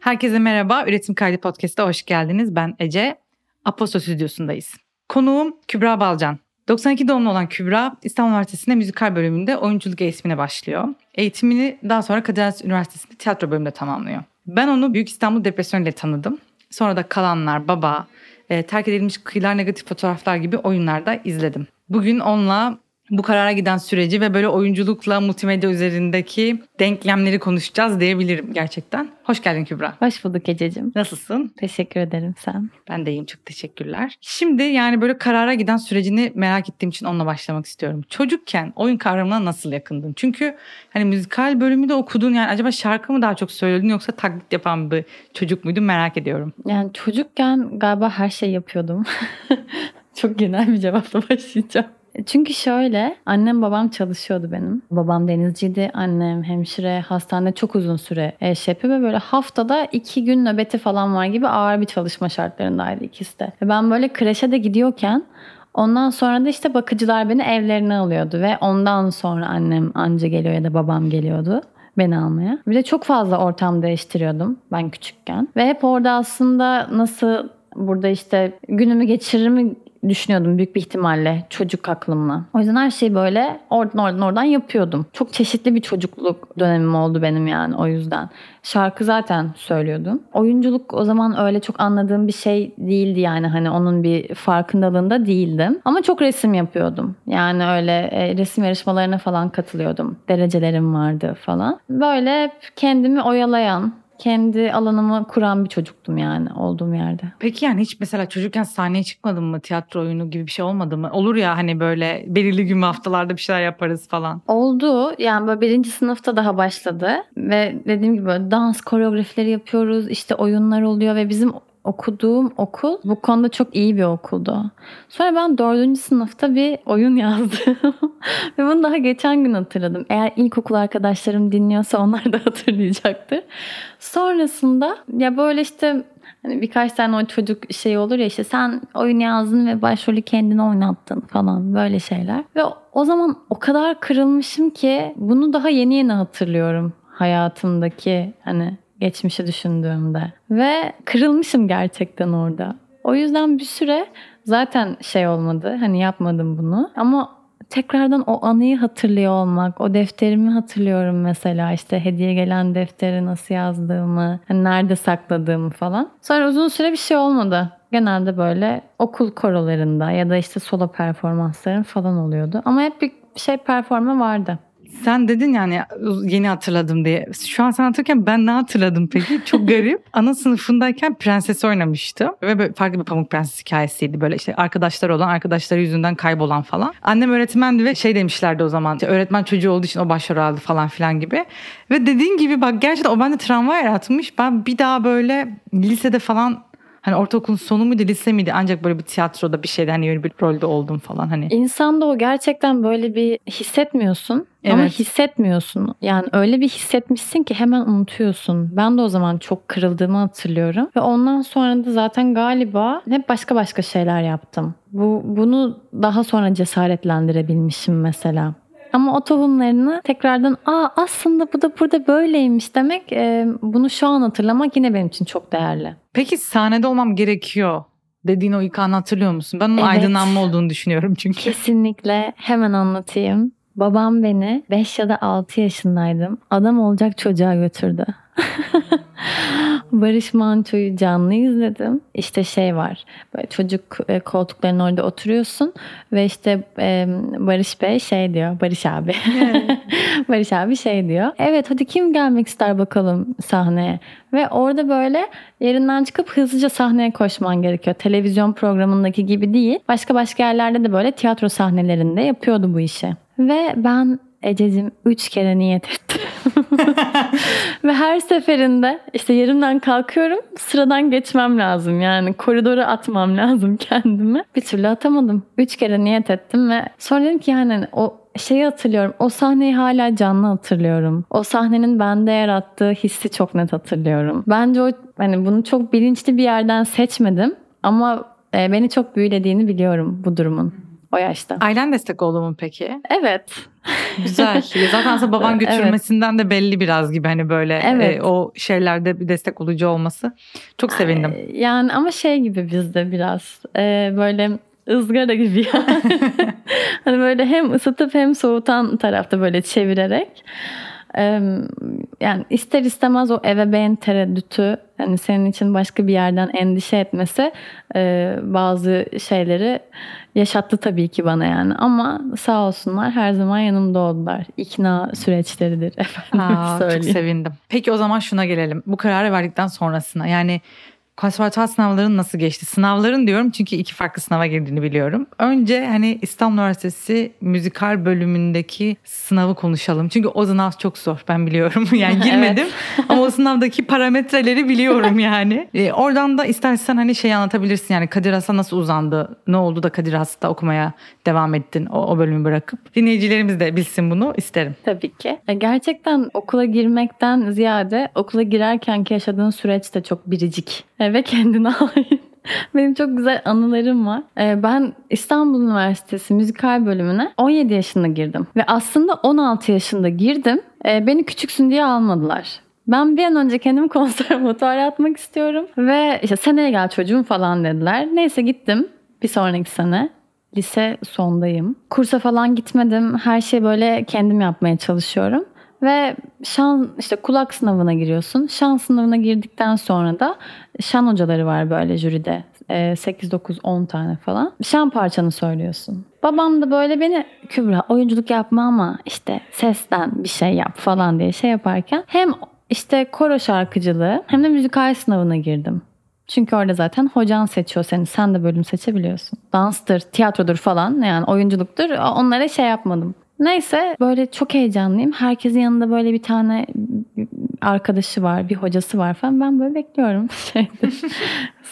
Herkese merhaba. Üretim Kaydı Podcast'a hoş geldiniz. Ben Ece. Aposto Stüdyosu'ndayız. Konuğum Kübra Balcan. 92 doğumlu olan Kübra İstanbul Üniversitesi'nde müzikal bölümünde oyunculuk eğitimine başlıyor. Eğitimini daha sonra Kadir Üniversitesi'nde tiyatro bölümünde tamamlıyor. Ben onu Büyük İstanbul Depresyonu ile tanıdım. Sonra da Kalanlar, Baba, e, Terk Edilmiş Kıyılar Negatif Fotoğraflar gibi oyunlarda izledim. Bugün onunla bu karara giden süreci ve böyle oyunculukla multimedya üzerindeki denklemleri konuşacağız diyebilirim gerçekten. Hoş geldin Kübra. Hoş bulduk Ececiğim. Nasılsın? Teşekkür ederim sen. Ben de iyiyim çok teşekkürler. Şimdi yani böyle karara giden sürecini merak ettiğim için onunla başlamak istiyorum. Çocukken oyun kavramına nasıl yakındın? Çünkü hani müzikal bölümü de okudun yani acaba şarkı mı daha çok söylüyordun yoksa taklit yapan bir çocuk muydun merak ediyorum. Yani çocukken galiba her şey yapıyordum. çok genel bir cevapla başlayacağım. Çünkü şöyle annem babam çalışıyordu benim. Babam denizciydi, annem hemşire, hastanede çok uzun süre eş yapıyor ve böyle haftada iki gün nöbeti falan var gibi ağır bir çalışma şartlarındaydı ikisi de. Ben böyle kreşe de gidiyorken Ondan sonra da işte bakıcılar beni evlerine alıyordu ve ondan sonra annem anca geliyor ya da babam geliyordu beni almaya. Bir de çok fazla ortam değiştiriyordum ben küçükken. Ve hep orada aslında nasıl burada işte günümü geçiririm düşünüyordum büyük bir ihtimalle çocuk aklımla. O yüzden her şeyi böyle oradan oradan oradan yapıyordum. Çok çeşitli bir çocukluk dönemim oldu benim yani o yüzden. Şarkı zaten söylüyordum. Oyunculuk o zaman öyle çok anladığım bir şey değildi yani hani onun bir farkındalığında değildim. Ama çok resim yapıyordum. Yani öyle e, resim yarışmalarına falan katılıyordum. Derecelerim vardı falan. Böyle kendimi oyalayan, kendi alanımı kuran bir çocuktum yani olduğum yerde. Peki yani hiç mesela çocukken sahneye çıkmadın mı? Tiyatro oyunu gibi bir şey olmadı mı? Olur ya hani böyle belirli gün haftalarda bir şeyler yaparız falan. Oldu. Yani böyle birinci sınıfta daha başladı. Ve dediğim gibi böyle dans koreografileri yapıyoruz. işte oyunlar oluyor ve bizim okuduğum okul bu konuda çok iyi bir okuldu. Sonra ben dördüncü sınıfta bir oyun yazdım. Ve bunu daha geçen gün hatırladım. Eğer ilkokul arkadaşlarım dinliyorsa onlar da hatırlayacaktır. Sonrasında ya böyle işte Hani birkaç tane o çocuk şey olur ya işte sen oyun yazdın ve başrolü kendini oynattın falan böyle şeyler. Ve o zaman o kadar kırılmışım ki bunu daha yeni yeni hatırlıyorum hayatımdaki hani geçmişi düşündüğümde. Ve kırılmışım gerçekten orada. O yüzden bir süre zaten şey olmadı. Hani yapmadım bunu. Ama tekrardan o anıyı hatırlıyor olmak, o defterimi hatırlıyorum mesela işte hediye gelen defteri nasıl yazdığımı, hani nerede sakladığımı falan. Sonra uzun süre bir şey olmadı. Genelde böyle okul korolarında ya da işte solo performansların falan oluyordu. Ama hep bir şey performa vardı. Sen dedin yani yeni hatırladım diye. Şu an sen hatırlarken ben ne hatırladım peki? Çok garip. Ana sınıfındayken prenses oynamıştım. Ve böyle farklı bir Pamuk Prenses hikayesiydi. Böyle işte arkadaşlar olan, arkadaşları yüzünden kaybolan falan. Annem öğretmendi ve şey demişlerdi o zaman. Işte öğretmen çocuğu olduğu için o başrol aldı falan filan gibi. Ve dediğin gibi bak gerçekten o bende travma yaratmış. Ben bir daha böyle lisede falan Hani ortaokulun sonu muydu lise miydi ancak böyle bir tiyatroda bir şeyde hani öyle bir rolde oldum falan hani. İnsanda o gerçekten böyle bir hissetmiyorsun evet. ama hissetmiyorsun. Yani öyle bir hissetmişsin ki hemen unutuyorsun. Ben de o zaman çok kırıldığımı hatırlıyorum ve ondan sonra da zaten galiba hep başka başka şeyler yaptım. Bu bunu daha sonra cesaretlendirebilmişim mesela. Ama o tohumlarını tekrardan aa aslında bu da burada böyleymiş demek e, bunu şu an hatırlamak yine benim için çok değerli. Peki sahnede olmam gerekiyor dediğin o ilk anı hatırlıyor musun? Ben onun evet. aydınlanma olduğunu düşünüyorum çünkü. Kesinlikle hemen anlatayım. Babam beni 5 ya da 6 yaşındaydım. Adam olacak çocuğa götürdü. Barış Manço'yu canlı izledim. İşte şey var. Böyle çocuk e, koltuklarının orada oturuyorsun ve işte e, Barış Bey şey diyor. Barış abi. Barış abi şey diyor. Evet hadi kim gelmek ister bakalım sahneye. Ve orada böyle yerinden çıkıp hızlıca sahneye koşman gerekiyor. Televizyon programındaki gibi değil. Başka başka yerlerde de böyle tiyatro sahnelerinde yapıyordu bu işi. Ve ben Ececiğim üç kere niyet ettim. Ve her seferinde işte yerimden kalkıyorum sıradan geçmem lazım. Yani koridoru atmam lazım kendimi. Bir türlü atamadım. Üç kere niyet ettim ve sonra dedim ki yani o şeyi hatırlıyorum. O sahneyi hala canlı hatırlıyorum. O sahnenin bende yarattığı hissi çok net hatırlıyorum. Bence o hani bunu çok bilinçli bir yerden seçmedim ama e, beni çok büyülediğini biliyorum bu durumun. o yaşta. Ailen destek oldu mu peki? Evet. Güzel. Zaten aslında baban götürmesinden evet. de belli biraz gibi hani böyle evet. e, o şeylerde bir destek olucu olması. Çok sevindim. Yani ama şey gibi bizde biraz e, böyle ızgara gibi yani. hani böyle hem ısıtıp hem soğutan tarafta böyle çevirerek yani ister istemez o ebeveyn tereddütü yani senin için başka bir yerden endişe etmesi bazı şeyleri yaşattı tabii ki bana yani ama sağ olsunlar her zaman yanımda oldular. İkna süreçleridir efendim Aa, söyleyeyim. Çok sevindim. Peki o zaman şuna gelelim. Bu kararı verdikten sonrasına yani konservatuvar sınavların nasıl geçti? Sınavların diyorum çünkü iki farklı sınava girdiğini biliyorum. Önce hani İstanbul Üniversitesi müzikal bölümündeki sınavı konuşalım. Çünkü o sınav çok zor ben biliyorum. Yani girmedim ama o sınavdaki parametreleri biliyorum yani. E, oradan da istersen hani şey anlatabilirsin yani Kadir Has'a nasıl uzandı? Ne oldu da Kadir Has'ta okumaya devam ettin o, o bölümü bırakıp? Dinleyicilerimiz de bilsin bunu isterim. Tabii ki. E, gerçekten okula girmekten ziyade okula girerkenki yaşadığın süreç de çok biricik. Evet ve kendine ait. Benim çok güzel anılarım var. Ee, ben İstanbul Üniversitesi müzikal bölümüne 17 yaşında girdim. Ve aslında 16 yaşında girdim. Ee, beni küçüksün diye almadılar. Ben bir an önce kendimi konservatuara atmak istiyorum. Ve işte seneye gel çocuğum falan dediler. Neyse gittim bir sonraki sene. Lise sondayım. Kursa falan gitmedim. Her şeyi böyle kendim yapmaya çalışıyorum. Ve şan işte kulak sınavına giriyorsun. Şan sınavına girdikten sonra da şan hocaları var böyle jüride. 8, 9, 10 tane falan. Şan parçanı söylüyorsun. Babam da böyle beni Kübra oyunculuk yapma ama işte sesten bir şey yap falan diye şey yaparken hem işte koro şarkıcılığı hem de müzikal sınavına girdim. Çünkü orada zaten hocan seçiyor seni. Sen de bölüm seçebiliyorsun. Danstır, tiyatrodur falan yani oyunculuktur. Onlara şey yapmadım. Neyse böyle çok heyecanlıyım. Herkesin yanında böyle bir tane arkadaşı var, bir hocası var falan. Ben böyle bekliyorum.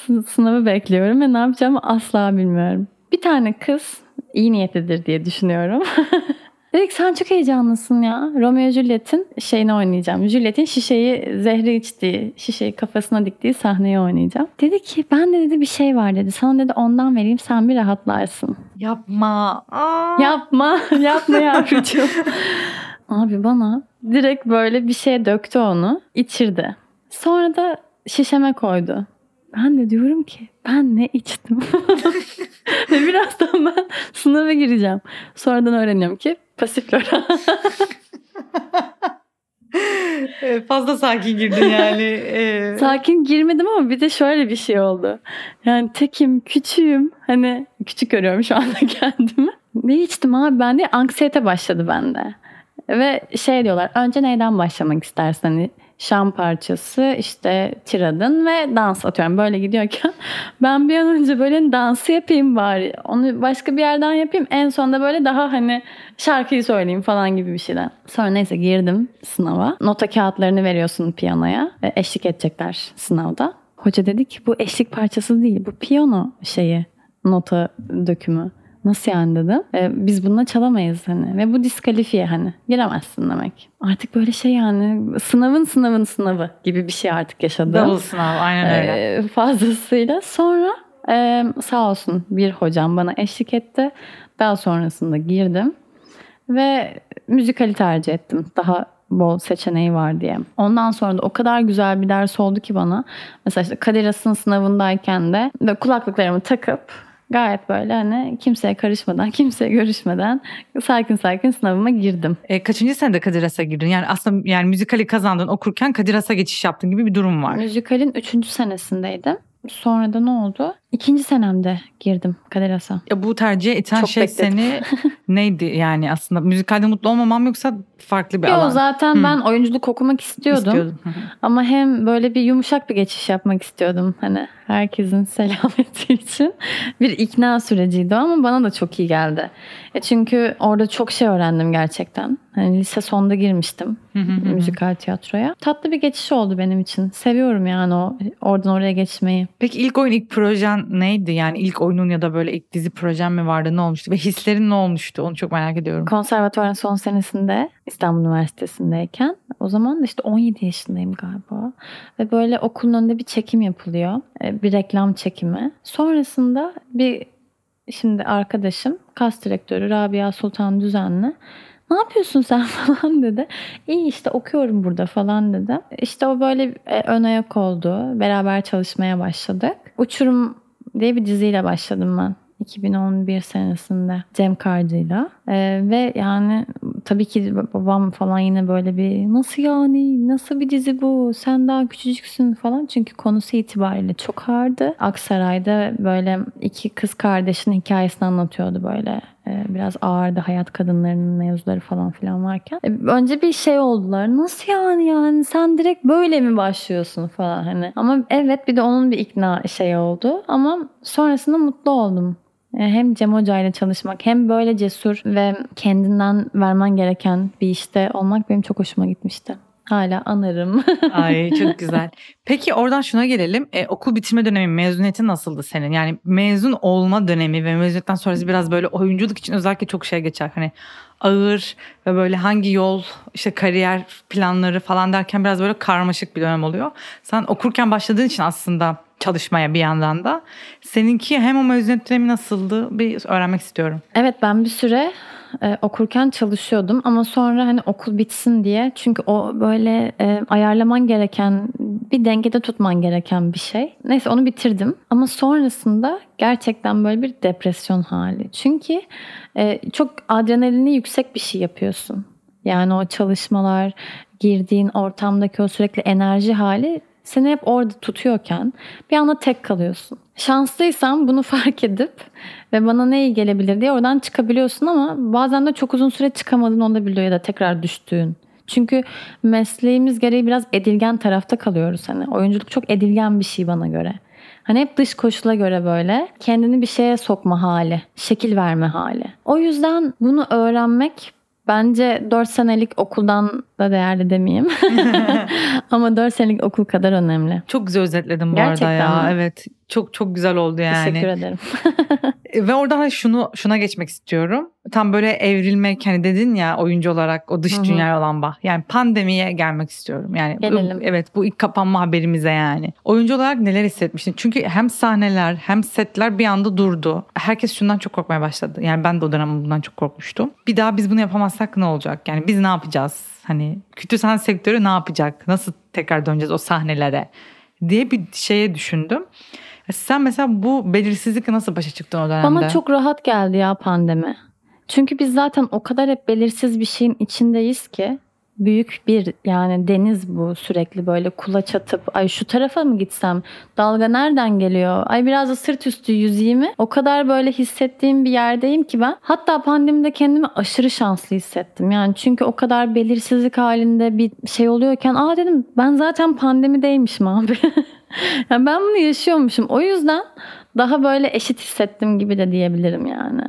Sınavı bekliyorum ve ne yapacağımı asla bilmiyorum. Bir tane kız iyi niyetlidir diye düşünüyorum. Dedik sen çok heyecanlısın ya. Romeo Juliet'in şeyini oynayacağım. Juliet'in şişeyi zehri içtiği, şişeyi kafasına diktiği sahneyi oynayacağım. Dedi ki ben de dedi bir şey var dedi. Sana dedi ondan vereyim sen bir rahatlarsın. Yapma. Aa. Yapma. Yapma yavrucuğum. Abi bana direkt böyle bir şey döktü onu. içirdi. Sonra da şişeme koydu. Ben de diyorum ki ben ne içtim? Ve birazdan ben sınava gireceğim. Sonradan öğreniyorum ki pasiflora. Fazla sakin girdin yani. Ee... Sakin girmedim ama bir de şöyle bir şey oldu. Yani tekim, küçüğüm. Hani küçük görüyorum şu anda kendimi. Ne içtim abi ben de anksiyete başladı bende. Ve şey diyorlar önce neyden başlamak istersen hani şan parçası, işte tiradın ve dans atıyorum. Böyle gidiyorken ben bir an önce böyle dansı yapayım bari. Onu başka bir yerden yapayım. En sonunda böyle daha hani şarkıyı söyleyeyim falan gibi bir şeyden. Sonra neyse girdim sınava. Nota kağıtlarını veriyorsun piyanoya. Eşlik edecekler sınavda. Hoca dedi ki bu eşlik parçası değil bu piyano şeyi nota dökümü. Nasıl yani dedim. E, biz bununla çalamayız hani. Ve bu diskalifiye hani. Giremezsin demek. Artık böyle şey yani sınavın sınavın sınavı gibi bir şey artık yaşadım. Double sınav aynen öyle. E, fazlasıyla. Sonra e, sağ olsun bir hocam bana eşlik etti. Daha sonrasında girdim. Ve müzikali tercih ettim. Daha bol seçeneği var diye. Ondan sonra da o kadar güzel bir ders oldu ki bana. Mesela işte Kadir Has'ın sınavındayken de kulaklıklarımı takıp Gayet böyle hani kimseye karışmadan, kimseye görüşmeden sakin sakin sınavıma girdim. E, kaçıncı senede Kadir Has'a girdin? Yani aslında yani müzikali kazandın okurken Kadir Has'a geçiş yaptın gibi bir durum var. Müzikalin üçüncü senesindeydim. Sonra da ne oldu? İkinci senemde girdim Kadir Has'a. Ya bu tercihe iten Çok şey bekledim. seni neydi yani aslında müzikalde mutlu olmamam yoksa farklı bir Yo, alan? zaten Hı. ben oyunculuk okumak istiyordum. istiyordum. Ama hem böyle bir yumuşak bir geçiş yapmak istiyordum. Hani herkesin selameti için bir ikna süreciydi ama bana da çok iyi geldi. E çünkü orada çok şey öğrendim gerçekten. Hani lise sonda girmiştim müzikal tiyatroya. Tatlı bir geçiş oldu benim için. Seviyorum yani o oradan oraya geçmeyi. Peki ilk oyun, ilk projen neydi? Yani ilk oyunun ya da böyle ilk dizi projen mi vardı? Ne olmuştu? Ve hislerin ne olmuştu? Onu çok merak ediyorum. Konservatuvarın son senesinde İstanbul Üniversitesi'ndeyken o zaman da işte 17 yaşındayım galiba. Ve böyle okulun önünde bir çekim yapılıyor. E, bir reklam çekimi. Sonrasında bir şimdi arkadaşım kas direktörü Rabia Sultan Düzenli ne yapıyorsun sen falan dedi. İyi işte okuyorum burada falan dedi. İşte o böyle e, ön ayak oldu. Beraber çalışmaya başladık. Uçurum diye bir diziyle başladım ben. 2011 senesinde Cem Karcı'yla. Ee, ve yani tabii ki babam falan yine böyle bir nasıl yani? Nasıl bir dizi bu? Sen daha küçücüksün falan. Çünkü konusu itibariyle çok ağırdı. Aksaray'da böyle iki kız kardeşin hikayesini anlatıyordu böyle biraz ağırdı hayat kadınlarının mevzuları falan filan varken. Ee, önce bir şey oldular. Nasıl yani yani sen direkt böyle mi başlıyorsun falan hani. Ama evet bir de onun bir ikna şey oldu. Ama sonrasında mutlu oldum. Ee, hem Cem Hoca ile çalışmak hem böyle cesur ve kendinden vermen gereken bir işte olmak benim çok hoşuma gitmişti. Hala anarım. Ay çok güzel. Peki oradan şuna gelelim. E, okul bitirme dönemi, mezuniyetin nasıldı senin? Yani mezun olma dönemi ve mezuniyetten sonrası biraz böyle oyunculuk için özellikle çok şey geçer. Hani ağır ve böyle hangi yol, işte kariyer planları falan derken biraz böyle karmaşık bir dönem oluyor. Sen okurken başladığın için aslında çalışmaya bir yandan da. Seninki hem o mezuniyet dönemi nasıldı bir öğrenmek istiyorum. Evet ben bir süre e, okurken çalışıyordum ama sonra hani okul bitsin diye çünkü o böyle e, ayarlaman gereken bir dengede tutman gereken bir şey. Neyse onu bitirdim ama sonrasında gerçekten böyle bir depresyon hali. Çünkü e, çok adrenalini yüksek bir şey yapıyorsun. Yani o çalışmalar, girdiğin ortamdaki o sürekli enerji hali seni hep orada tutuyorken bir anda tek kalıyorsun. Şanslıysan bunu fark edip ve bana ne iyi gelebilir diye oradan çıkabiliyorsun ama bazen de çok uzun süre çıkamadığın olabiliyor ya da tekrar düştüğün. Çünkü mesleğimiz gereği biraz edilgen tarafta kalıyoruz hani. Oyunculuk çok edilgen bir şey bana göre. Hani hep dış koşula göre böyle kendini bir şeye sokma hali, şekil verme hali. O yüzden bunu öğrenmek Bence 4 senelik okuldan da değerli demeyeyim. Ama 4 senelik okul kadar önemli. Çok güzel özetledin bu Gerçekten arada ya. Mi? Evet. Çok çok güzel oldu yani. Teşekkür ederim. Ve oradan hani şunu şuna geçmek istiyorum. Tam böyle evrilmek hani dedin ya oyuncu olarak o dış dünya olan bah. Yani pandemiye gelmek istiyorum. Yani Gelelim. evet bu ilk kapanma haberimize yani. Oyuncu olarak neler hissetmiştin? Çünkü hem sahneler hem setler bir anda durdu. Herkes şundan çok korkmaya başladı. Yani ben de o dönem bundan çok korkmuştum. Bir daha biz bunu yapamazsak ne olacak? Yani biz ne yapacağız? Hani kötü sahne sektörü ne yapacak? Nasıl tekrar döneceğiz o sahnelere? diye bir şeye düşündüm. Sen mesela bu belirsizlikle nasıl başa çıktın o dönemde? Bana çok rahat geldi ya pandemi. Çünkü biz zaten o kadar hep belirsiz bir şeyin içindeyiz ki büyük bir yani deniz bu sürekli böyle kulaç atıp ay şu tarafa mı gitsem? Dalga nereden geliyor? Ay biraz da sırt üstü yüzeyim mi? O kadar böyle hissettiğim bir yerdeyim ki ben. Hatta pandemide kendimi aşırı şanslı hissettim. Yani çünkü o kadar belirsizlik halinde bir şey oluyorken aa dedim ben zaten pandemideymişim abi yani ben bunu yaşıyormuşum. O yüzden daha böyle eşit hissettim gibi de diyebilirim yani.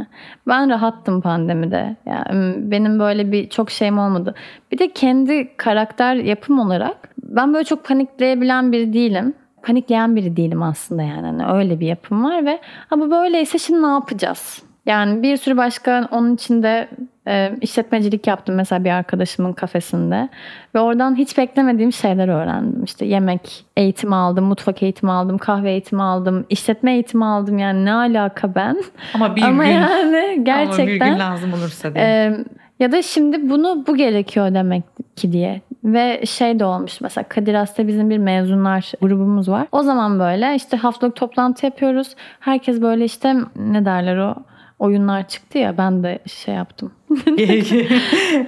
Ben rahattım pandemide. Yani benim böyle bir çok şeyim olmadı. Bir de kendi karakter yapım olarak ben böyle çok panikleyebilen biri değilim. Panikleyen biri değilim aslında yani. yani öyle bir yapım var ve ha bu böyleyse şimdi ne yapacağız? Yani bir sürü başka onun içinde e, işletmecilik yaptım mesela bir arkadaşımın kafesinde. Ve oradan hiç beklemediğim şeyler öğrendim. İşte yemek eğitimi aldım, mutfak eğitimi aldım, kahve eğitimi aldım, işletme eğitimi aldım. Yani ne alaka ben? Ama bir Ama gün, yani gerçekten. Ama bir gün lazım olursa diye. E, ya da şimdi bunu bu gerekiyor demek ki diye. Ve şey de olmuş mesela Kadir Has'ta bizim bir mezunlar grubumuz var. O zaman böyle işte haftalık toplantı yapıyoruz. Herkes böyle işte ne derler o oyunlar çıktı ya ben de şey yaptım.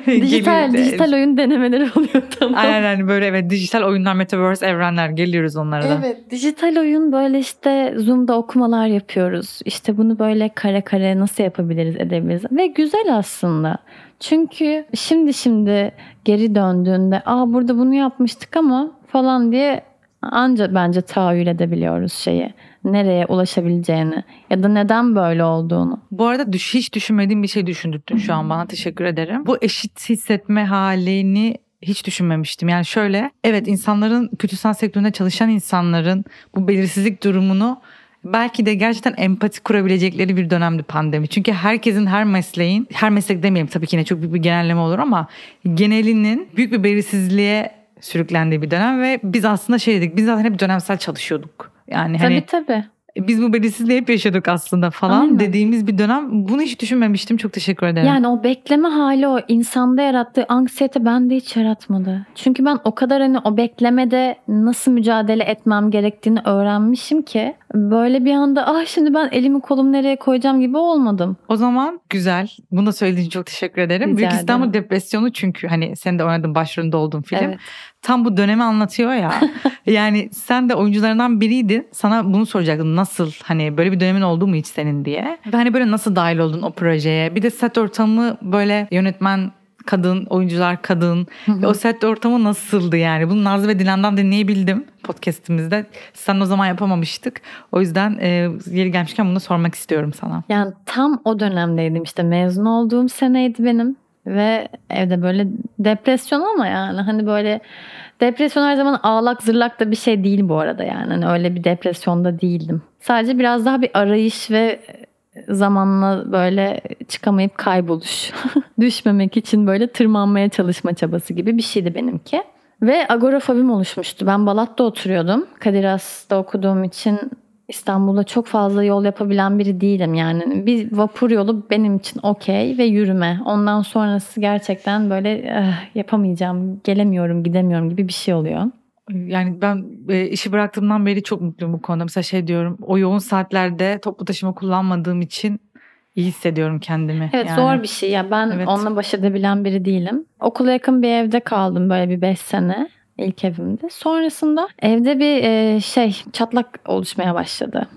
dijital dijital oyun denemeleri oluyor tamam. Aynen yani böyle evet dijital oyunlar metaverse evrenler geliyoruz onlara da. Evet dijital oyun böyle işte Zoom'da okumalar yapıyoruz. İşte bunu böyle kare kare nasıl yapabiliriz edebiliriz ve güzel aslında. Çünkü şimdi şimdi geri döndüğünde aa burada bunu yapmıştık ama falan diye anca bence tahayyül edebiliyoruz şeyi nereye ulaşabileceğini ya da neden böyle olduğunu. Bu arada hiç düşünmediğim bir şey düşündürttün şu an bana teşekkür ederim. Bu eşit hissetme halini hiç düşünmemiştim. Yani şöyle evet insanların sanat sektöründe çalışan insanların bu belirsizlik durumunu belki de gerçekten empati kurabilecekleri bir dönemdi pandemi. Çünkü herkesin her mesleğin, her meslek demeyelim tabii ki yine çok büyük bir genelleme olur ama genelinin büyük bir belirsizliğe sürüklendiği bir dönem ve biz aslında şey dedik biz zaten hep dönemsel çalışıyorduk. Yani tabii hani tabii. biz bu belirsizliği hep yaşadık aslında falan Aynen. dediğimiz bir dönem. Bunu hiç düşünmemiştim. Çok teşekkür ederim. Yani o bekleme hali o insanda yarattığı anksiyete bende hiç yaratmadı. Çünkü ben o kadar hani o beklemede nasıl mücadele etmem gerektiğini öğrenmişim ki böyle bir anda ah şimdi ben elimi kolumu nereye koyacağım gibi olmadım. O zaman güzel. Bunu söylediğin için çok teşekkür ederim. Rica Büyük İstanbul. Depresyonu çünkü hani sen de oynadın başrolünde olduğun film. Evet. Tam bu dönemi anlatıyor ya. yani sen de oyuncularından biriydin. Sana bunu soracaktım. Nasıl hani böyle bir dönemin oldu mu hiç senin diye. Ve hani böyle nasıl dahil oldun o projeye? Bir de set ortamı böyle yönetmen kadın, oyuncular kadın. Ve o set ortamı nasıldı yani? Bunu Nazlı ve Dilan'dan dinleyebildim podcastimizde. Sen o zaman yapamamıştık. O yüzden e, yeri gelmişken bunu sormak istiyorum sana. Yani tam o dönemdeydim işte mezun olduğum seneydi benim ve evde böyle depresyon ama yani hani böyle depresyon her zaman ağlak zırlak da bir şey değil bu arada yani hani öyle bir depresyonda değildim. Sadece biraz daha bir arayış ve zamanla böyle çıkamayıp kayboluş. Düşmemek için böyle tırmanmaya çalışma çabası gibi bir şeydi benimki. Ve agorafobim oluşmuştu. Ben Balat'ta oturuyordum. Kadir Has'ta okuduğum için İstanbul'da çok fazla yol yapabilen biri değilim. Yani bir vapur yolu benim için okey ve yürüme. Ondan sonrası gerçekten böyle "Eh, yapamayacağım, gelemiyorum, gidemiyorum gibi bir şey oluyor. Yani ben e, işi bıraktığımdan beri çok mutluyum bu konuda. Mesela şey diyorum o yoğun saatlerde toplu taşıma kullanmadığım için iyi hissediyorum kendimi. Evet Yani zor bir şey. Ya ben Evet. onunla baş edebilen biri değilim. Okula yakın bir evde kaldım böyle bir 5 sene ilk evimde. Sonrasında evde bir e, şey çatlak oluşmaya başladı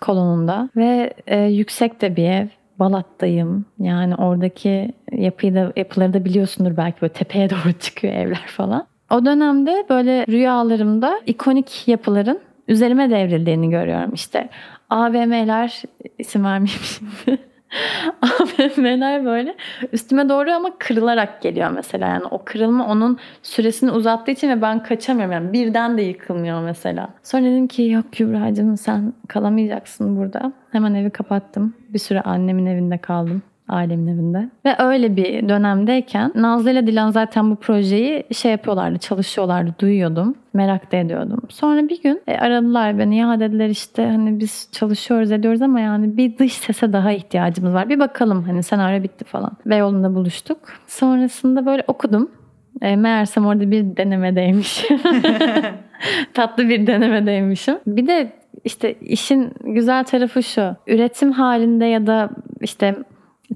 kolonunda ve e, yüksek de bir ev. Balat'tayım. Yani oradaki yapıyı da, yapıları da biliyorsundur belki böyle tepeye doğru çıkıyor evler falan. O dönemde böyle rüyalarımda ikonik yapıların üzerime devrildiğini görüyorum. İşte AVM'ler isim vermeyeyim şimdi. AVM'ler böyle üstüme doğru ama kırılarak geliyor mesela. Yani o kırılma onun süresini uzattığı için ve ben kaçamıyorum. Yani birden de yıkılmıyor mesela. Sonra dedim ki yok Kübra'cığım sen kalamayacaksın burada. Hemen evi kapattım. Bir süre annemin evinde kaldım. Ailemin evinde. Ve öyle bir dönemdeyken Nazlı ile Dilan zaten bu projeyi şey yapıyorlardı, çalışıyorlardı, duyuyordum. Merak da ediyordum. Sonra bir gün e, aradılar beni. Ya dediler işte hani biz çalışıyoruz ediyoruz ama yani bir dış sese daha ihtiyacımız var. Bir bakalım hani senaryo bitti falan. Beyoğlu'nda buluştuk. Sonrasında böyle okudum. E, meğersem orada bir denemedeymiş. Tatlı bir denemedeymişim. Bir de işte işin güzel tarafı şu. Üretim halinde ya da işte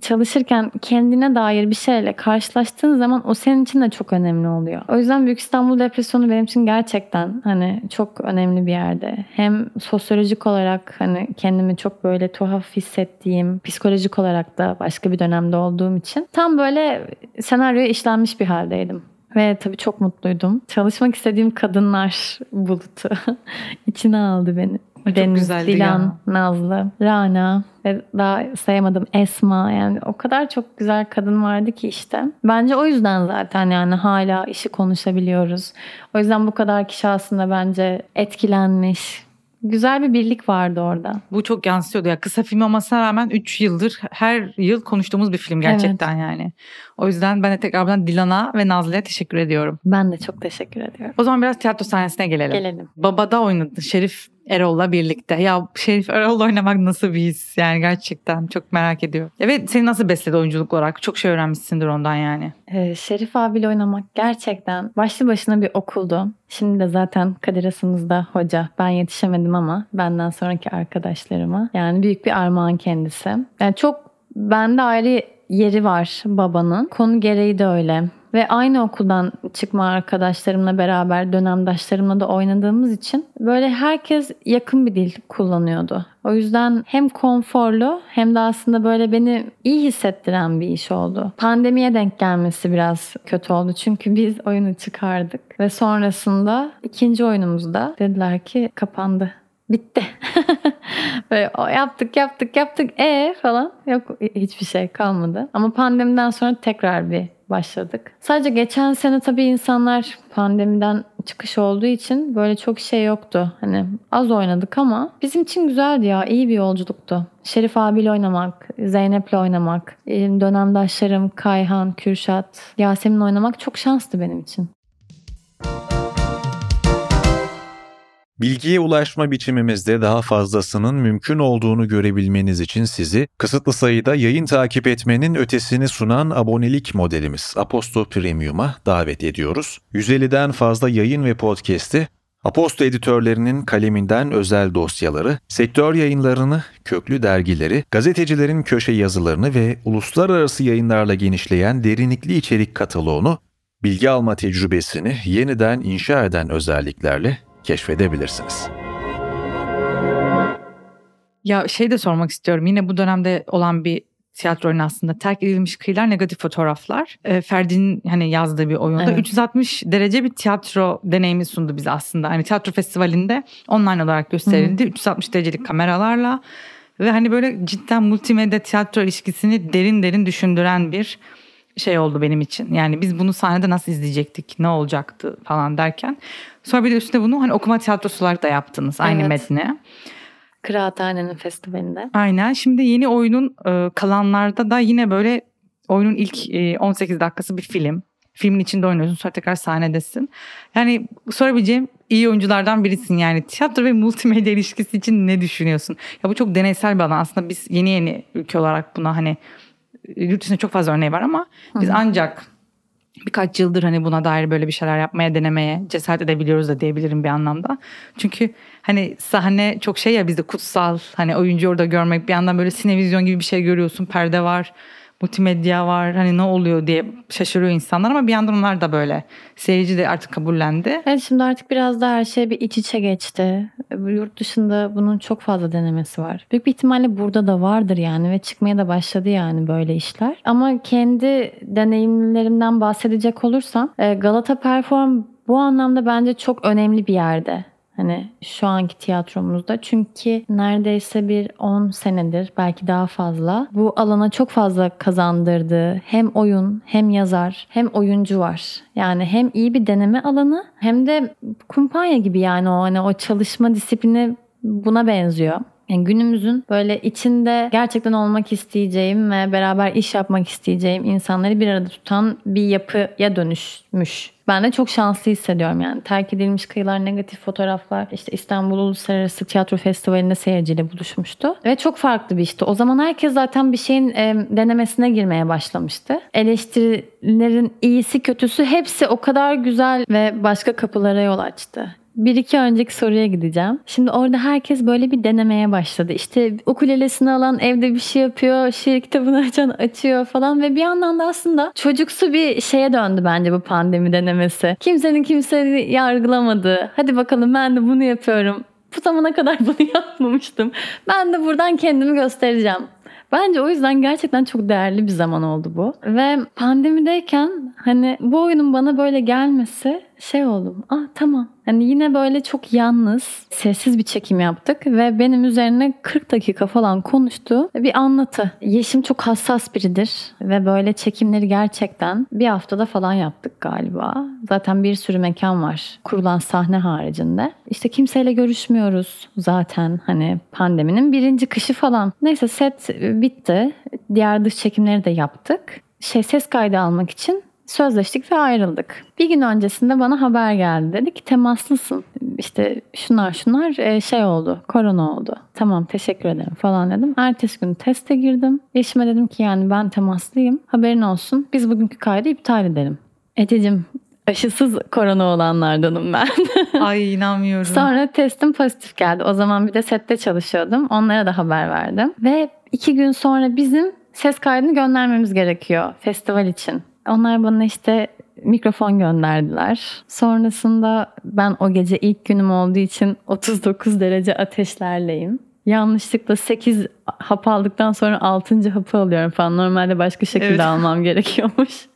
çalışırken kendine dair bir şeyle karşılaştığın zaman o senin için de çok önemli oluyor. O yüzden Büyük İstanbul Depresyonu benim için gerçekten hani çok önemli bir yerde. Hem sosyolojik olarak hani kendimi çok böyle tuhaf hissettiğim, psikolojik olarak da başka bir dönemde olduğum için tam böyle senaryoya işlenmiş bir haldeydim. Ve tabii çok mutluydum. Çalışmak istediğim kadınlar bulutu içine aldı beni. Çok Deniz, güzeldi Dilan, ya. Nazlı, Rana ve daha sayamadım Esma yani o kadar çok güzel kadın vardı ki işte. Bence o yüzden zaten yani hala işi konuşabiliyoruz. O yüzden bu kadar kişi aslında bence etkilenmiş. Güzel bir birlik vardı orada. Bu çok yansıyordu ya. Kısa film olmasına rağmen 3 yıldır her yıl konuştuğumuz bir film gerçekten yani. O yüzden ben de tekrardan Dilan'a ve Nazlı'ya teşekkür ediyorum. Ben de çok teşekkür ediyorum. O zaman biraz tiyatro sahnesine gelelim. Gelelim. Babada oynadın Şerif Erol'la birlikte. Ya Şerif Erol'la oynamak nasıl bir his yani gerçekten çok merak ediyorum. Evet seni nasıl besledi oyunculuk olarak? Çok şey öğrenmişsindir ondan yani. Ee, Şerif abiyle oynamak gerçekten başlı başına bir okuldu. Şimdi de zaten Kadir Hasımızda hoca. Ben yetişemedim ama benden sonraki arkadaşlarıma. Yani büyük bir armağan kendisi. Yani çok bende ayrı yeri var babanın. Konu gereği de öyle. Ve aynı okuldan çıkma arkadaşlarımla beraber dönemdaşlarımla da oynadığımız için böyle herkes yakın bir dil kullanıyordu. O yüzden hem konforlu hem de aslında böyle beni iyi hissettiren bir iş oldu. Pandemiye denk gelmesi biraz kötü oldu. Çünkü biz oyunu çıkardık ve sonrasında ikinci oyunumuzda dediler ki kapandı. Bitti. Böyle o yaptık yaptık yaptık e falan yok hiçbir şey kalmadı. Ama pandemiden sonra tekrar bir başladık. Sadece geçen sene tabii insanlar pandemiden çıkış olduğu için böyle çok şey yoktu. Hani az oynadık ama bizim için güzeldi ya. iyi bir yolculuktu. Şerif abiyle oynamak, Zeynep'le oynamak, dönemdaşlarım Kayhan, Kürşat, Yasemin oynamak çok şanslı benim için. Bilgiye ulaşma biçimimizde daha fazlasının mümkün olduğunu görebilmeniz için sizi kısıtlı sayıda yayın takip etmenin ötesini sunan abonelik modelimiz Aposto Premium'a davet ediyoruz. 150'den fazla yayın ve podcast'i Aposto editörlerinin kaleminden özel dosyaları, sektör yayınlarını, köklü dergileri, gazetecilerin köşe yazılarını ve uluslararası yayınlarla genişleyen derinlikli içerik kataloğunu, bilgi alma tecrübesini yeniden inşa eden özelliklerle keşfedebilirsiniz. Ya şey de sormak istiyorum. Yine bu dönemde olan bir tiyatro oyunu aslında terk edilmiş kıyılar negatif fotoğraflar. E, Ferdi'nin hani yazdığı bir oyunda Evet. 360 derece bir tiyatro deneyimi sundu bize aslında. Hani tiyatro festivalinde online olarak gösterildi. 360 derecelik kameralarla ve hani böyle cidden multimedya tiyatro ilişkisini derin derin düşündüren bir şey oldu benim için. Yani biz bunu sahnede nasıl izleyecektik, ne olacaktı falan derken. Sonra bir de üstüne bunu hani okuma tiyatrosu olarak da yaptınız aynı Evet. metni. Kıraathanenin festivalinde. Aynen. Şimdi yeni oyunun e, kalanlarda da yine böyle oyunun ilk e, 18 dakikası bir film. Filmin içinde oynuyorsun sonra tekrar sahnedesin. Yani sorabileceğim iyi oyunculardan birisin yani. Tiyatro ve multimedya ilişkisi için ne düşünüyorsun? Ya bu çok deneysel bir alan. Aslında biz yeni yeni ülke olarak buna hani yurt dışında çok fazla örneği var ama biz ancak birkaç yıldır hani buna dair böyle bir şeyler yapmaya denemeye cesaret edebiliyoruz da diyebilirim bir anlamda. Çünkü hani sahne çok şey ya bizde kutsal hani oyuncu orada görmek bir yandan böyle sinevizyon gibi bir şey görüyorsun perde var multimedya var hani ne oluyor diye şaşırıyor insanlar ama bir yandan onlar da böyle seyirci de artık kabullendi. Evet şimdi artık biraz da her şey bir iç içe geçti. Yurt dışında bunun çok fazla denemesi var. Büyük bir ihtimalle burada da vardır yani ve çıkmaya da başladı yani böyle işler. Ama kendi deneyimlerimden bahsedecek olursam e, Galata Perform bu anlamda bence çok önemli bir yerde. Hani şu anki tiyatromuzda çünkü neredeyse bir 10 senedir belki daha fazla bu alana çok fazla kazandırdığı hem oyun hem yazar hem oyuncu var. Yani hem iyi bir deneme alanı hem de kumpanya gibi yani o hani o çalışma disiplini buna benziyor. Yani günümüzün böyle içinde gerçekten olmak isteyeceğim ve beraber iş yapmak isteyeceğim insanları bir arada tutan bir yapıya dönüşmüş. Ben de çok şanslı hissediyorum yani. Terk edilmiş kıyılar, negatif fotoğraflar. işte İstanbul Uluslararası Tiyatro Festivali'nde seyirciyle buluşmuştu. Ve çok farklı bir işti. O zaman herkes zaten bir şeyin e, denemesine girmeye başlamıştı. Eleştirilerin iyisi kötüsü hepsi o kadar güzel ve başka kapılara yol açtı. Bir iki önceki soruya gideceğim. Şimdi orada herkes böyle bir denemeye başladı. İşte ukulelesini alan evde bir şey yapıyor, şiir kitabını açan açıyor falan ve bir yandan da aslında çocuksu bir şeye döndü bence bu pandemi denemesi. Kimsenin kimseyi yargılamadığı, hadi bakalım ben de bunu yapıyorum. Bu zamana kadar bunu yapmamıştım. Ben de buradan kendimi göstereceğim. Bence o yüzden gerçekten çok değerli bir zaman oldu bu. Ve pandemideyken hani bu oyunun bana böyle gelmesi şey oldum. Ah tamam. Hani yine böyle çok yalnız, sessiz bir çekim yaptık ve benim üzerine 40 dakika falan konuştuğu bir anlatı. Yeşim çok hassas biridir ve böyle çekimleri gerçekten bir haftada falan yaptık galiba. Zaten bir sürü mekan var kurulan sahne haricinde. İşte kimseyle görüşmüyoruz zaten hani pandeminin birinci kışı falan. Neyse set bitti. Diğer dış çekimleri de yaptık. Şey ses kaydı almak için sözleştik ve ayrıldık. Bir gün öncesinde bana haber geldi. Dedi ki temaslısın. İşte şunlar şunlar e, şey oldu. Korona oldu. Tamam teşekkür ederim falan dedim. Ertesi gün teste girdim. Eşime dedim ki yani ben temaslıyım. Haberin olsun. Biz bugünkü kaydı iptal edelim. Ececiğim aşısız korona olanlardanım ben. Ay inanmıyorum. Sonra testim pozitif geldi. O zaman bir de sette çalışıyordum. Onlara da haber verdim. Ve iki gün sonra bizim ses kaydını göndermemiz gerekiyor festival için. Onlar bana işte mikrofon gönderdiler. Sonrasında ben o gece ilk günüm olduğu için 39 derece ateşlerleyim. Yanlışlıkla 8 hap aldıktan sonra 6. hapı alıyorum falan. Normalde başka şekilde Evet. almam gerekiyormuş.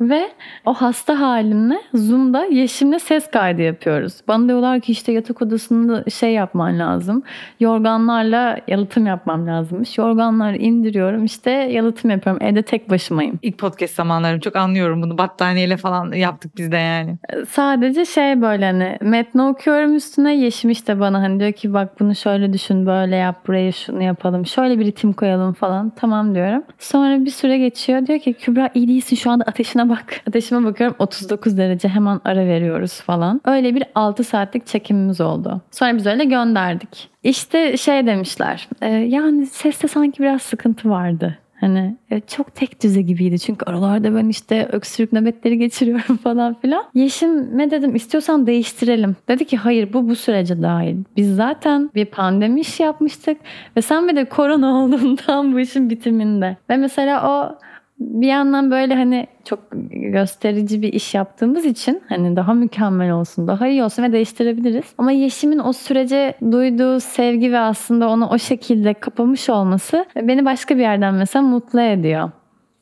Ve o hasta halimle Zoom'da Yeşim'le ses kaydı yapıyoruz. Bana diyorlar ki işte yatak odasında şey yapman lazım. Yorganlarla yalıtım yapmam lazımmış. Yorganları indiriyorum işte yalıtım yapıyorum. Evde tek başımayım. İlk podcast zamanlarım çok anlıyorum bunu battaniyeyle falan yaptık biz de yani. Sadece şey böyle hani metni okuyorum üstüne Yeşim işte bana hani diyor ki bak bunu şöyle düşün böyle yap buraya şunu yapalım. Şöyle bir ritim koyalım falan. Tamam diyorum. Sonra bir süre geçiyor. Diyor ki Kübra iyi değilsin şu anda ateşine bak. Ateşime bakıyorum 39 derece hemen ara veriyoruz falan. Öyle bir 6 saatlik çekimimiz oldu. Sonra biz öyle gönderdik. İşte şey demişler. E, yani seste sanki biraz sıkıntı vardı. Hani e, çok tek düze gibiydi. Çünkü aralarda ben işte öksürük nöbetleri geçiriyorum falan filan. Yeşim'e dedim istiyorsan değiştirelim. Dedi ki hayır bu bu sürece dahil. Biz zaten bir pandemi iş yapmıştık. Ve sen bir de korona olduğundan bu işin bitiminde. Ve mesela o bir yandan böyle hani çok gösterici bir iş yaptığımız için hani daha mükemmel olsun, daha iyi olsun ve değiştirebiliriz. Ama Yeşim'in o sürece duyduğu sevgi ve aslında onu o şekilde kapamış olması beni başka bir yerden mesela mutlu ediyor.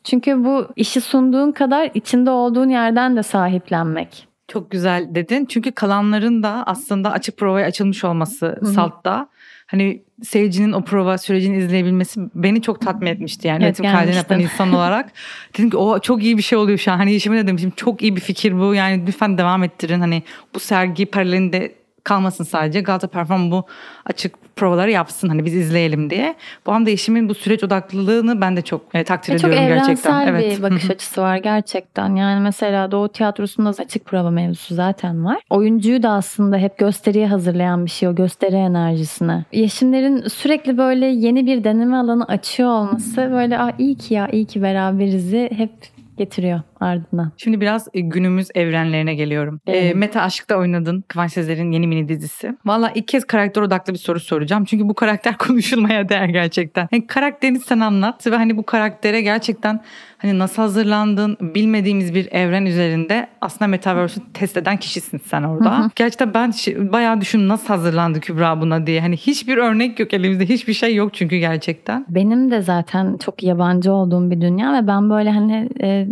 Çünkü bu işi sunduğun kadar içinde olduğun yerden de sahiplenmek. Çok güzel dedin. Çünkü kalanların da aslında açık provaya açılmış olması Hı-hı. Salt'ta hani seyircinin o prova sürecini izleyebilmesi beni çok tatmin etmişti yani evet, kaydını yapan insan olarak. Dedim ki o çok iyi bir şey oluyor şu an. Hani işime de demişim çok iyi bir fikir bu. Yani lütfen devam ettirin. Hani bu sergi paralelinde kalmasın sadece. Galata Perform bu açık provaları yapsın hani biz izleyelim diye. Bu hem değişimin bu süreç odaklılığını ben de çok e, takdir e, ediyorum gerçekten. Çok evrensel evet. bir bakış açısı var gerçekten. Yani mesela Doğu Tiyatrosu'nda açık prova mevzusu zaten var. Oyuncuyu da aslında hep gösteriye hazırlayan bir şey o gösteri enerjisine. Yeşimlerin sürekli böyle yeni bir deneme alanı açıyor olması böyle Aa, iyi ki ya iyi ki beraberizi hep getiriyor ardından. Şimdi biraz e, günümüz evrenlerine geliyorum. E, evet. E, Meta Aşk'ta oynadın Kıvanç Sezer'in yeni mini dizisi. Valla ilk kez karakter odaklı bir soru soracağım. Çünkü bu karakter konuşulmaya değer gerçekten. Yani karakterini sen anlat ve hani bu karaktere gerçekten hani nasıl hazırlandın bilmediğimiz bir evren üzerinde aslında Metaverse'ü test eden kişisin sen orada. Hı hı. Gerçekten ben bayağı düşün nasıl hazırlandı Kübra buna diye. Hani hiçbir örnek yok elimizde hiçbir şey yok çünkü gerçekten. Benim de zaten çok yabancı olduğum bir dünya ve ben böyle hani e,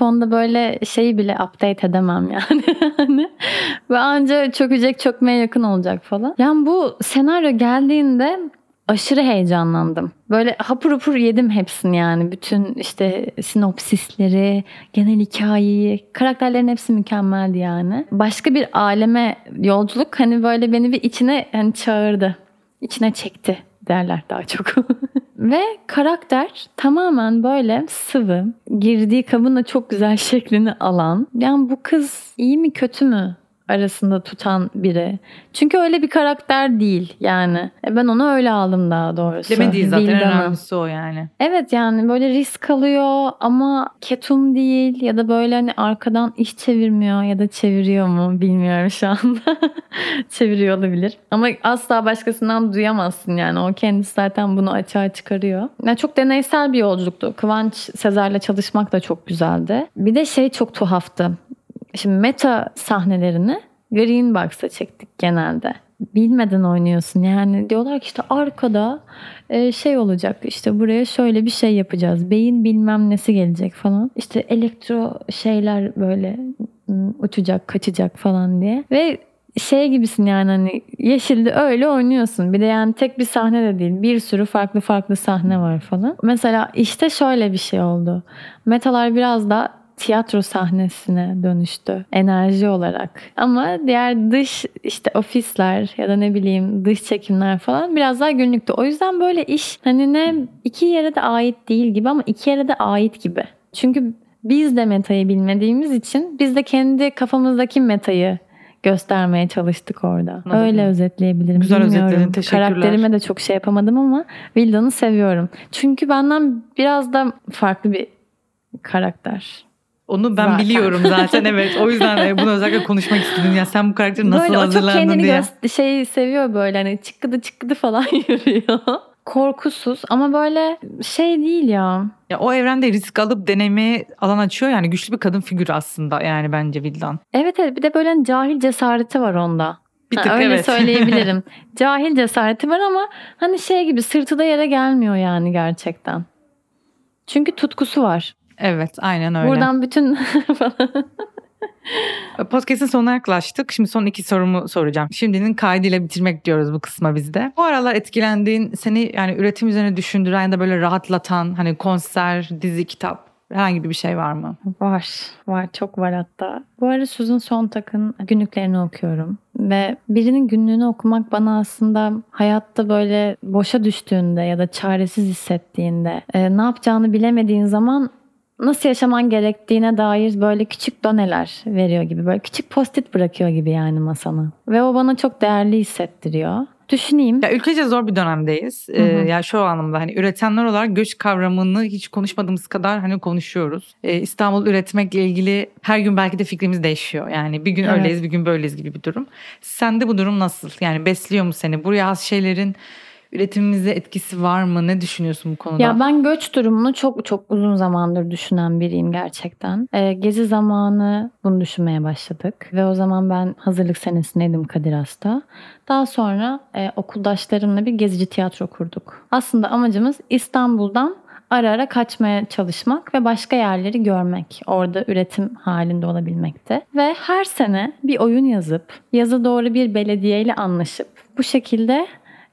telefonda böyle şeyi bile update edemem yani. Hani ve anca çökecek çökmeye yakın olacak falan. Yani bu senaryo geldiğinde aşırı heyecanlandım. Böyle hapur hapur yedim hepsini yani. Bütün işte sinopsisleri, genel hikayeyi, karakterlerin hepsi mükemmeldi yani. Başka bir aleme yolculuk hani böyle beni bir içine hani çağırdı. İçine çekti derler daha çok. Ve karakter tamamen böyle sıvı, girdiği kabın da çok güzel şeklini alan. Yani bu kız iyi mi kötü mü arasında tutan biri. Çünkü öyle bir karakter değil yani. E, ben onu öyle aldım daha doğrusu. Demediği zaten önemlisi o yani. Evet yani böyle risk alıyor ama ketum değil ya da böyle hani arkadan iş çevirmiyor ya da çeviriyor mu bilmiyorum şu anda. çeviriyor olabilir. Ama asla başkasından duyamazsın yani. O kendisi zaten bunu açığa çıkarıyor. Yani çok deneysel bir yolculuktu. Kıvanç Sezer'le çalışmak da çok güzeldi. Bir de şey çok tuhaftı. Şimdi meta sahnelerini Green Box'a çektik genelde. Bilmeden oynuyorsun yani diyorlar ki işte arkada e, şey olacak işte buraya şöyle bir şey yapacağız beyin bilmem nesi gelecek falan işte elektro şeyler böyle uçacak kaçacak falan diye ve şey gibisin yani hani yeşilde öyle oynuyorsun. Bir de yani tek bir sahne de değil. Bir sürü farklı farklı sahne var falan. Mesela işte şöyle bir şey oldu. Metalar biraz da tiyatro sahnesine dönüştü enerji olarak. Ama diğer dış işte ofisler ya da ne bileyim dış çekimler falan biraz daha günlüktü. O yüzden böyle iş hani ne iki yere de ait değil gibi ama iki yere de ait gibi. Çünkü biz de metayı bilmediğimiz için biz de kendi kafamızdaki metayı göstermeye çalıştık orada. Anladım. Öyle özetleyebilirim. Güzel Bilmiyorum. özetledin. Teşekkürler. Karakterime de çok şey yapamadım ama Vilda'nı seviyorum. Çünkü benden biraz da farklı bir karakter. Onu ben zaten. biliyorum zaten evet. O yüzden e, bunu özellikle konuşmak istedim. Ya sen bu karakteri nasıl böyle, hazırlandın diye. Böyle o çok kendini şey seviyor böyle hani çıkkıdı çıkkıdı falan yürüyor. Korkusuz ama böyle şey değil ya. Ya o evrende risk alıp denemeye alan açıyor yani güçlü bir kadın figürü aslında yani bence Vildan. Evet evet bir de böyle hani cahil cesareti var onda. Bir tık ha, öyle evet. söyleyebilirim. cahil cesareti var ama hani şey gibi sırtı da yere gelmiyor yani gerçekten. Çünkü tutkusu var. Evet aynen öyle. Buradan bütün Podcast'in sonuna yaklaştık. Şimdi son iki sorumu soracağım. Şimdinin kaydıyla bitirmek diyoruz bu kısma bizde. Bu aralar etkilendiğin, seni yani üretim üzerine düşündüren ya da böyle rahatlatan hani konser, dizi, kitap herhangi bir şey var mı? Var. Var. Çok var hatta. Bu ara Susan Sontag'ın günlüklerini okuyorum. Ve birinin günlüğünü okumak bana aslında hayatta böyle boşa düştüğünde ya da çaresiz hissettiğinde e, ne yapacağını bilemediğin zaman nasıl yaşaman gerektiğine dair böyle küçük doneler veriyor gibi. Böyle küçük postit bırakıyor gibi yani masana. Ve o bana çok değerli hissettiriyor. Düşüneyim. Ya ülkece zor bir dönemdeyiz. Ee, ya şu anlamda hani üretenler olarak göç kavramını hiç konuşmadığımız kadar hani konuşuyoruz. Ee, İstanbul üretmekle ilgili her gün belki de fikrimiz değişiyor. Yani bir gün Evet. öyleyiz bir gün böyleyiz gibi bir durum. Sende bu durum nasıl? Yani besliyor mu seni? Buraya az şeylerin üretimimize etkisi var mı? Ne düşünüyorsun bu konuda? Ya ben göç durumunu çok çok uzun zamandır düşünen biriyim gerçekten. Ee, gezi zamanı bunu düşünmeye başladık. Ve o zaman ben hazırlık senesindeydim Kadir Has'ta. Daha sonra e, okuldaşlarımla bir gezici tiyatro kurduk. Aslında amacımız İstanbul'dan ara ara kaçmaya çalışmak ve başka yerleri görmek. Orada üretim halinde olabilmekte. Ve her sene bir oyun yazıp yazı doğru bir belediyeyle anlaşıp bu şekilde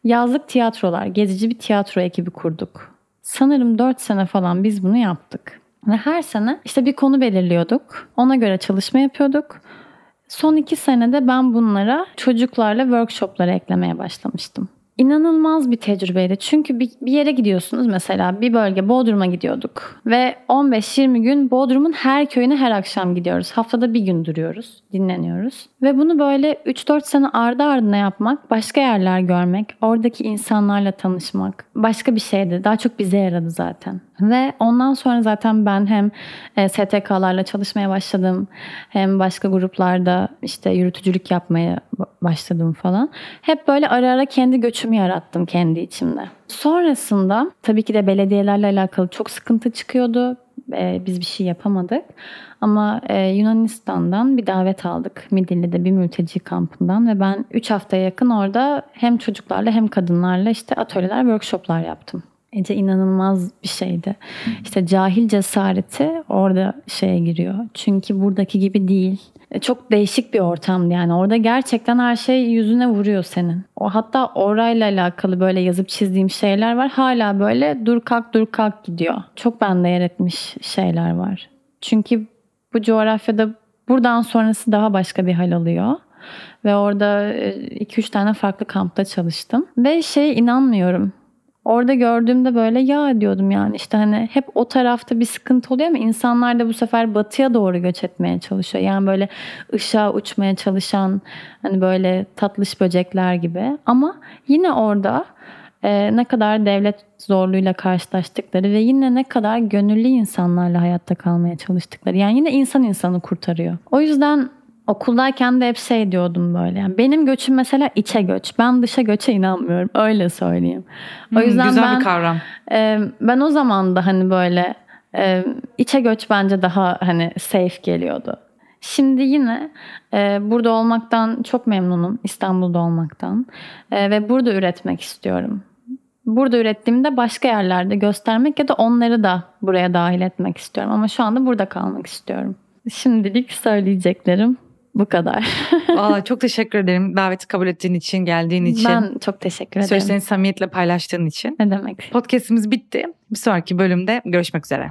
yazlık tiyatrolar, gezici bir tiyatro ekibi kurduk. Sanırım 4 sene falan biz bunu yaptık. Ve her sene işte bir konu belirliyorduk. Ona göre çalışma yapıyorduk. Son iki senede ben bunlara çocuklarla workshoplara eklemeye başlamıştım. İnanılmaz bir tecrübeydi. Çünkü bir, bir yere gidiyorsunuz mesela bir bölge Bodrum'a gidiyorduk. Ve 15-20 gün Bodrum'un her köyüne her akşam gidiyoruz. Haftada bir gün duruyoruz, dinleniyoruz. Ve bunu böyle 3-4 sene ardı ardına yapmak, başka yerler görmek, oradaki insanlarla tanışmak başka bir şeydi. Daha çok bize yaradı zaten. Ve ondan sonra zaten ben hem e, STK'larla çalışmaya başladım. Hem başka gruplarda işte yürütücülük yapmaya ba- başladım falan. Hep böyle ara ara kendi göçümü yarattım kendi içimde. Sonrasında tabii ki de belediyelerle alakalı çok sıkıntı çıkıyordu. E, biz bir şey yapamadık. Ama e, Yunanistan'dan bir davet aldık. Midilli'de bir mülteci kampından ve ben 3 haftaya yakın orada hem çocuklarla hem kadınlarla işte atölyeler, workshoplar yaptım. Ece inanılmaz bir şeydi. İşte cahil cesareti orada şeye giriyor. Çünkü buradaki gibi değil. E, Çok değişik bir ortamdı yani. Orada gerçekten her şey yüzüne vuruyor senin. O hatta orayla alakalı böyle yazıp çizdiğim şeyler var. Hala böyle dur kalk dur kalk gidiyor. Çok bende yer etmiş şeyler var. Çünkü bu coğrafyada buradan sonrası daha başka bir hal alıyor. Ve orada 2-3 tane farklı kampta çalıştım. Ve şey inanmıyorum. Orada gördüğümde böyle ya diyordum yani işte hani hep o tarafta bir sıkıntı oluyor ama insanlar da bu sefer batıya doğru göç etmeye çalışıyor. Yani böyle ışığa uçmaya çalışan hani böyle tatlış böcekler gibi. Ama yine orada e, ne kadar devlet zorluğuyla karşılaştıkları ve yine ne kadar gönüllü insanlarla hayatta kalmaya çalıştıkları. Yani yine insan insanı kurtarıyor. O yüzden okuldayken de hep şey diyordum böyle. Yani benim göçüm mesela içe göç. Ben dışa göçe inanmıyorum. Öyle söyleyeyim. O Hmm, yüzden güzel ben bir kavram. e, ben o zaman da hani böyle e, içe göç bence daha hani safe geliyordu. Şimdi yine e, burada olmaktan çok memnunum. İstanbul'da olmaktan. E, ve burada üretmek istiyorum. Burada ürettiğimde başka yerlerde göstermek ya da onları da buraya dahil etmek istiyorum. Ama şu anda burada kalmak istiyorum. Şimdilik söyleyeceklerim bu kadar. Valla çok teşekkür ederim daveti kabul ettiğin için, geldiğin için. Ben çok teşekkür ederim. Sözlerini samimiyetle paylaştığın için. Ne demek? Podcast'imiz bitti. Bir sonraki bölümde görüşmek üzere.